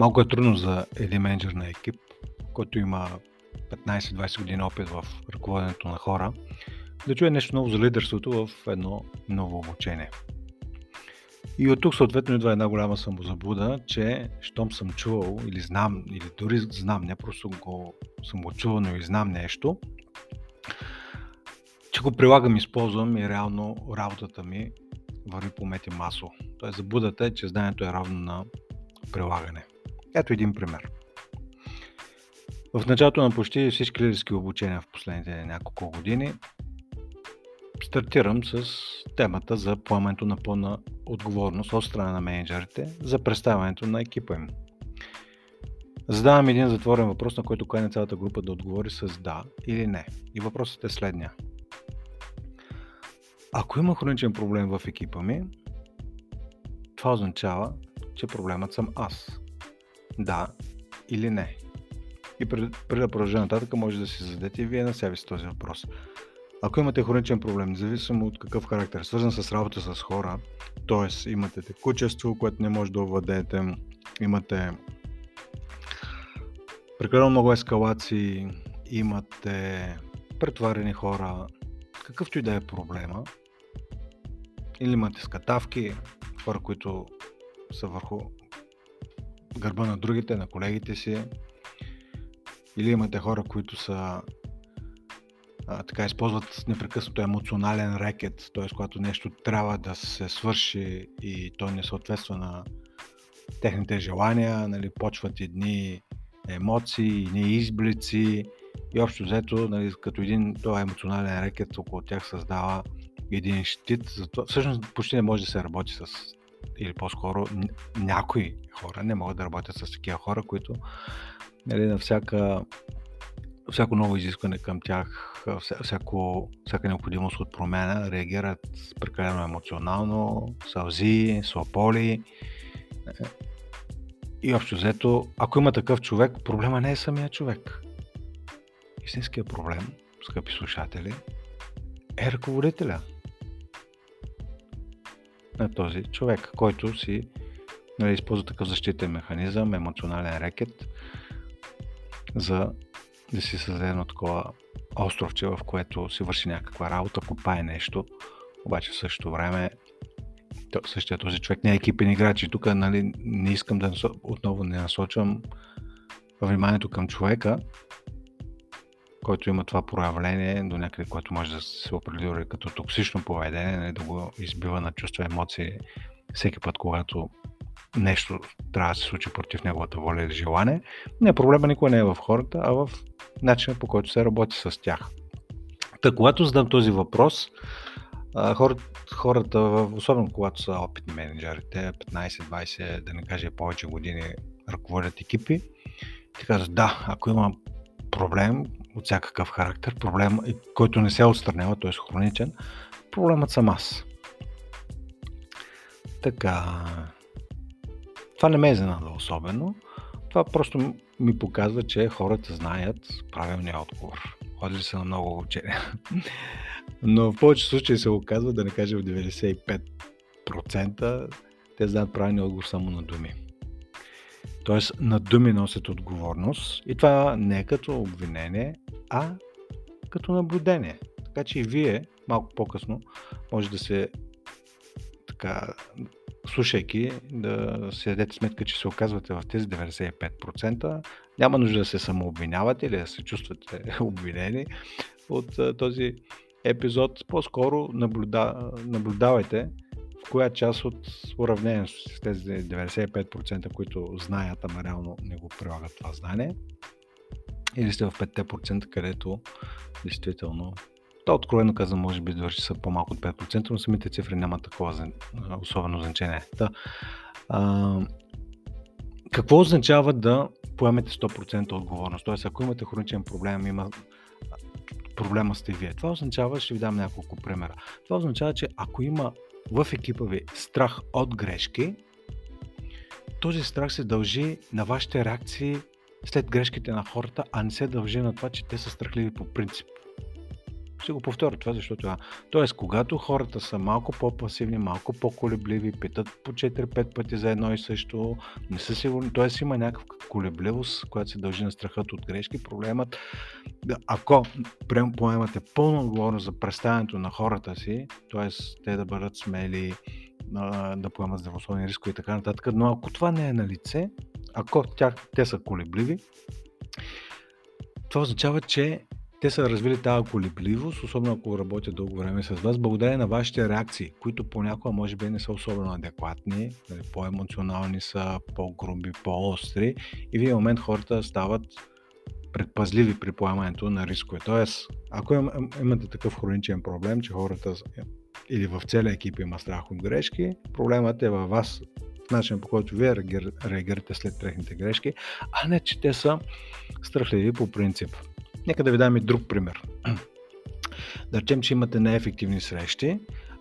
Малко е трудно за един менеджер на екип, който има 15-20 години опит в ръководенето на хора, да чуе нещо ново за лидерството в едно ново обучение. И от тук съответно идва една голяма самозаблуда, че щом съм чувал или знам, или дори знам, не просто го, съм го чувал, но и знам нещо, че го прилагам, използвам и реално работата ми върви по мети масо. Тоест забудата е, че знанието е равно на прилагане. Ето един пример. В началото на почти всички лидерски обучения в последните няколко години стартирам с темата за поемането на пълна отговорност от страна на менеджерите за представянето на екипа им. Задавам един затворен въпрос, на който кане цялата група да отговори с да или не. И въпросът е следния. Ако има хроничен проблем в екипа ми, това означава, че проблемът съм аз. Да или не. И преди, да продължа нататък, може да си зададете и вие на себе си този въпрос. Ако имате хроничен проблем, независимо от какъв характер, свързан с работа с хора, т.е. имате текучество, което не може да овладеете, имате прекалено много ескалации, имате претварени хора, какъвто и да е проблема, или имате скатавки, хора, които са върху гърба на другите, на колегите си, или имате хора, които са а, така използват непрекъснато емоционален рекет, т.е. когато нещо трябва да се свърши и то не съответства на техните желания, нали, почват едни емоции, едни изблици и общо взето, нали, като един този емоционален рекет около тях създава един щит. Затова, всъщност почти не може да се работи с или по-скоро някои хора не могат да работят с такива хора, които нали, на всяка всяко ново изискване към тях, всяко, всяка необходимост от промяна реагират прекалено емоционално, сълзи, слаполи. И общо взето, ако има такъв човек, проблема не е самия човек. Истинският проблем, скъпи слушатели, е ръководителя на този човек, който си нали, използва такъв защитен механизъм, емоционален рекет, за да си създаде едно такова островче, в което си върши някаква работа, копае нещо, обаче в същото време същия този човек не е екипен играч. И тук нали, не искам да отново не насочвам вниманието към човека, който има това проявление до някъде, което може да се определя като токсично поведение, нали, да го избива на чувства, емоции всеки път, когато нещо трябва да се случи против неговата воля или желание. Не, проблема никога не е в хората, а в начина по който се работи с тях. Та, когато задам този въпрос, хората, особено когато са опитни менеджери, те 15-20, да не кажа повече години ръководят екипи, ти казват, да, ако има проблем от всякакъв характер, проблем, който не се отстранява, т.е. хроничен, проблемът съм аз. Така, това не ме е изненада особено. Това просто ми показва, че хората знаят правилния отговор. Ходили са на много учения. Но в повече случаи се оказва, да не кажа в 95%, те знаят правилния отговор само на думи. Тоест на думи носят отговорност и това не е като обвинение, а като наблюдение. Така че и вие малко по-късно може да се така слушайки, да си дадете сметка, че се оказвате в тези 95%. Няма нужда да се самообвинявате или да се чувствате обвинени от този епизод. По-скоро наблюда, наблюдавайте коя част от уравнението с тези 95%, които знаят, ама реално не го прилагат това знание, или сте в 5%, където действително то откровено казвам, може би дори са по-малко от 5%, но самите цифри нямат такова особено значение. Та, а, какво означава да поемете 100% отговорност? Тоест, ако имате хроничен проблем, има проблема сте вие. Това означава, ще ви дам няколко примера. Това означава, че ако има в екипа ви страх от грешки, този страх се дължи на вашите реакции след грешките на хората, а не се дължи на това, че те са страхливи по принцип. Ще го повторя това, защото това. Тоест, когато хората са малко по-пасивни, малко по-колебливи, питат по 4-5 пъти за едно и също, не са сигурни, т.е. има някаква колебливост, която се дължи на страхът от грешки. Проблемът, ако поемате пълна отговорност за представянето на хората си, т.е. те да бъдат смели, да поемат здравословни рискове и така нататък, но ако това не е на лице, ако тях, те са колебливи, това означава, че те са развили тази колебливост, особено ако работят дълго време с вас, благодарение на вашите реакции, които понякога може би не са особено адекватни, нали, по-емоционални са, по-груби, по-остри и в един момент хората стават предпазливи при поемането на рискове. Тоест, ако имате такъв хроничен проблем, че хората или в целия екип има страх от грешки, проблемът е във вас, в начин по който вие реагирате след техните грешки, а не, че те са страхливи по принцип. Нека да ви дам и друг пример. Да речем, че имате неефективни срещи.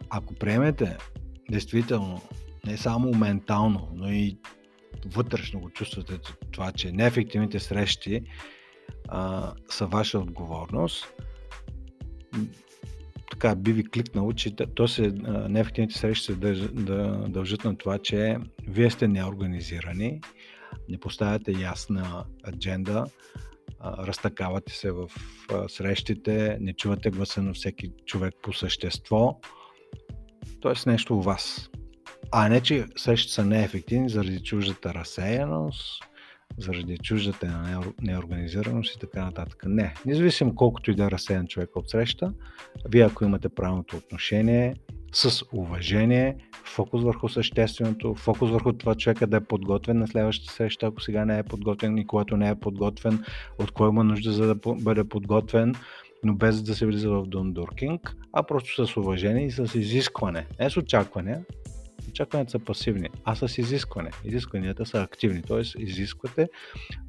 Ако приемете действително не само ментално, но и вътрешно го чувствате това, че неефективните срещи а, са ваша отговорност, така би ви кликнало, че то се, неефективните срещи се да, дължат на това, че вие сте неорганизирани, не поставяте ясна адженда, разтакавате се в срещите, не чувате гласа на всеки човек по същество, т.е. нещо у вас. А не, че срещите са неефективни заради чуждата разсеяност, заради чуждата неорганизираност и така нататък. Не. Независимо колкото и да е разсеян човек от среща, вие ако имате правилното отношение, с уважение, фокус върху същественото, фокус върху това човека да е подготвен на следващата среща, ако сега не е подготвен и когато не е подготвен, от кой има нужда за да бъде подготвен, но без да се влиза в дундуркинг, а просто с уважение и с изискване. Не с очакване, очакванията са пасивни, а с изискване. Изискванията са активни, т.е. изисквате,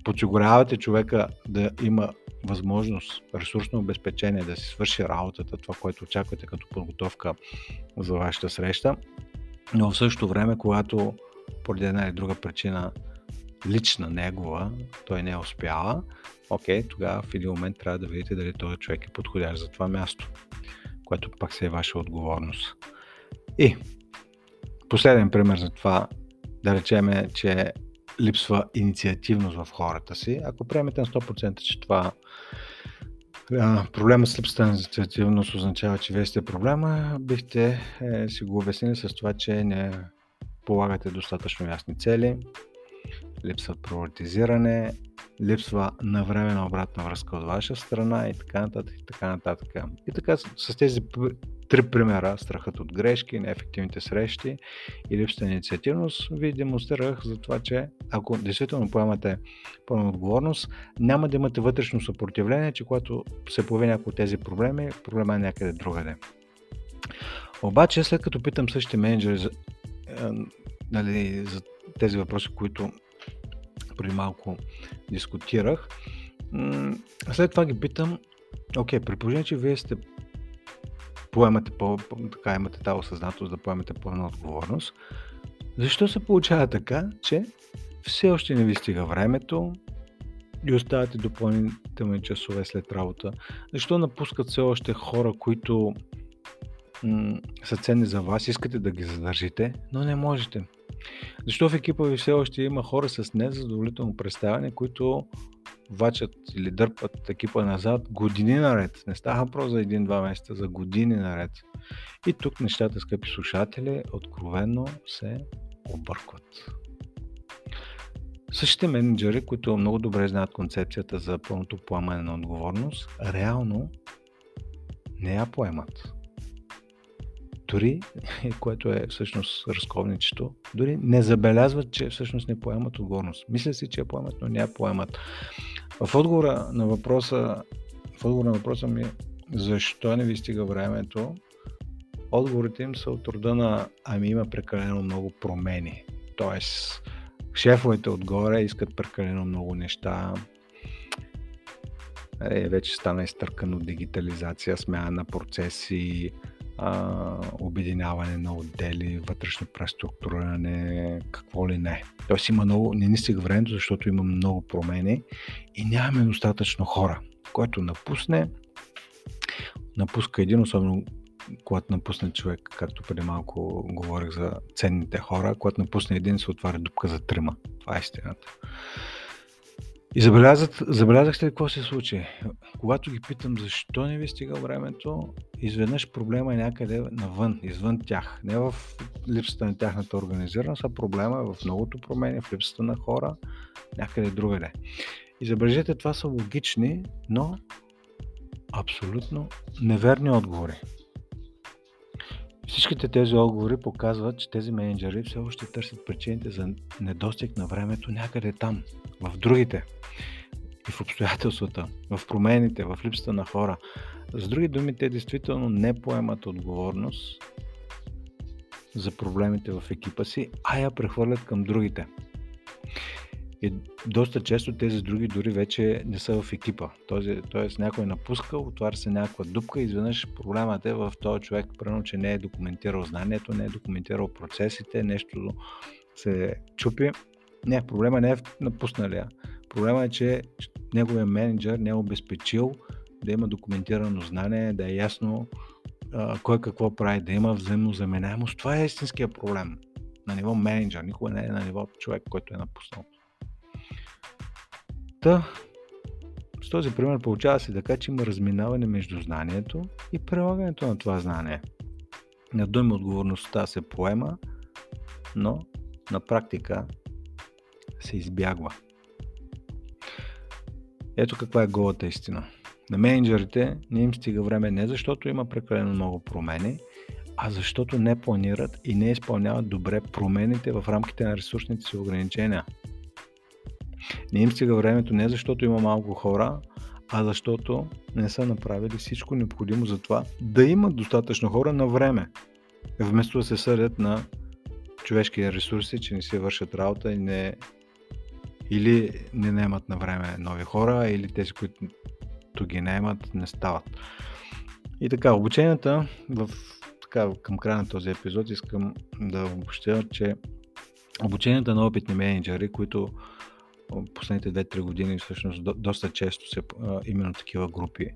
подсигурявате човека да има възможност, ресурсно обезпечение да си свърши работата, това, което очаквате като подготовка за вашата среща, но в същото време, когато поради една или друга причина лична негова, той не е успяла, окей, тогава в един момент трябва да видите дали този човек е подходящ за това място, което пак се е ваша отговорност. И последен пример за това, да речеме, че липсва инициативност в хората си. Ако приемете на 100%, че това проблема с липсата на инициативност означава, че вие сте проблема, бихте е, си го обяснили с това, че не полагате достатъчно ясни цели, липсва приоритизиране, липсва навременна обратна връзка от ваша страна и така нататък и така нататък. И така с тези три примера, страхът от грешки, неефективните срещи и липсата на инициативност, ви демонстрирах за това, че ако действително поемате пълна отговорност, няма да имате вътрешно съпротивление, че когато се появи някои от тези проблеми, проблема е някъде другаде. Обаче, след като питам същите менеджери за, е, нали, за тези въпроси, които преди малко дискутирах, след това ги питам, окей, при положение, че вие сте поемате по, така имате тази осъзнатост да поемете пълна отговорност. Защо се получава така, че все още не ви стига времето и оставате допълнителни часове след работа? Защо напускат все още хора, които м- са ценни за вас, искате да ги задържите, но не можете? Защо в екипа ви все още има хора с незадоволително представяне, които вачат или дърпат екипа назад години наред. Не става въпрос за един-два месеца, за години наред. И тук нещата, скъпи слушатели, откровенно се объркват. Същите менеджери, които много добре знаят концепцията за пълното поемане на отговорност, реално не я поемат. Дори, което е всъщност разковничето, дори не забелязват, че всъщност не поемат отговорност. Мисля си, че я поемат, но не я поемат. В отговора на въпроса, в отговор на въпроса ми защо не ви стига времето, отговорите им са от рода на ами има прекалено много промени. Тоест, шефовете отгоре искат прекалено много неща. Е, вече стана изтъркано дигитализация, смяна на процеси, а, обединяване на отдели, вътрешно преструктуриране, какво ли не. Тоест има много, не ни стига времето, защото има много промени и нямаме достатъчно хора. Който напусне, напуска един, особено когато напусне човек, както преди малко говорих за ценните хора, когато напусне един, се отваря дупка за трима. Това е истината. И забелязах, забелязахте ли какво се случи? Когато ги питам защо не ви стига времето, изведнъж проблема е някъде навън, извън тях. Не в липсата на тяхната организираност, а проблема е в многото промени, в липсата на хора, някъде другаде. И забележете, това са логични, но абсолютно неверни отговори. Всичките тези отговори показват, че тези менеджери все още търсят причините за недостиг на времето някъде там, в другите в обстоятелствата, в промените, в липсата на хора. С други думи, те действително не поемат отговорност за проблемите в екипа си, а я прехвърлят към другите. И доста често тези други дори вече не са в екипа. Тоест някой е напускал, отваря се някаква дупка и изведнъж проблемът е в този човек, примерно, че не е документирал знанието, не е документирал процесите, нещо се чупи. Не, проблема не е в напусналия. Проблема е, че неговия менеджер не е обезпечил да има документирано знание, да е ясно а, кой какво прави, да има взаимно заменяемост. Това е истинския проблем на ниво менеджер, никога не е на ниво човек, който е напуснал. Та, с този пример получава се така, че има разминаване между знанието и прилагането на това знание. На думи отговорността се поема, но на практика се избягва. Ето каква е голата истина. На менеджерите не им стига време не защото има прекалено много промени, а защото не планират и не изпълняват добре промените в рамките на ресурсните си ограничения. Не им стига времето не защото има малко хора, а защото не са направили всичко необходимо за това да имат достатъчно хора на време. Вместо да се съдят на човешки ресурси, че не си вършат работа и не или не наемат на време нови хора, или тези, които ги наемат, не стават. И така, обученията в, така, към края на този епизод искам да обобщя, че обученията на опитни менеджери, които последните 2-3 години всъщност до, доста често се, именно такива групи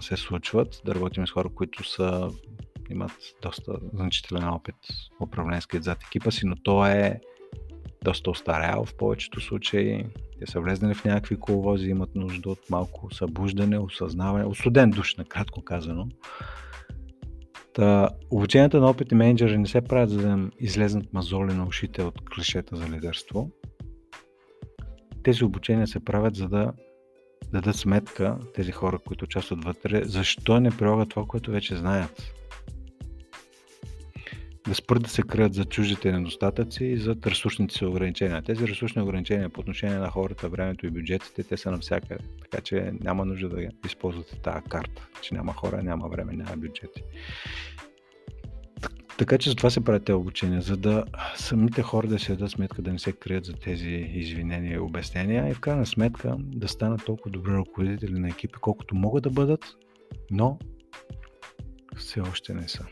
се случват, да работим с хора, които са, имат доста значителен опит управленски зад екипа си, но то е доста остарял в повечето случаи. Те са влезнали в някакви коловози, имат нужда от малко събуждане, осъзнаване, от студент душ, накратко казано. Та, обученията на опитни менеджери не се правят за да излезнат мазоли на ушите от клишета за лидерство, тези обучения се правят за да дадат сметка тези хора, които участват вътре, защо не прилагат това, което вече знаят. Да спрат да се крият за чуждите недостатъци и за ресурсните си ограничения. Тези ресурсни ограничения по отношение на хората, времето и бюджетите, те са навсякъде. Така че няма нужда да използвате тази карта, че няма хора, няма време, няма бюджети. Така че затова се правят обучения, за да самите хора да се дадат сметка да не се крият за тези извинения и обяснения и в крайна сметка да станат толкова добри ръководители на екипи, колкото могат да бъдат, но все още не са.